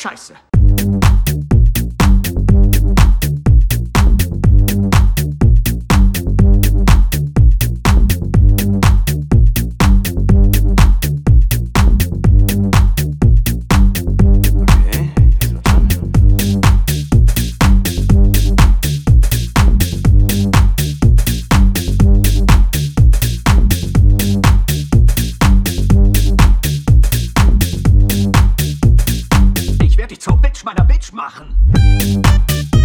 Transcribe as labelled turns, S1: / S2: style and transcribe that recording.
S1: Scheiße. Bitch meiner Bitch machen.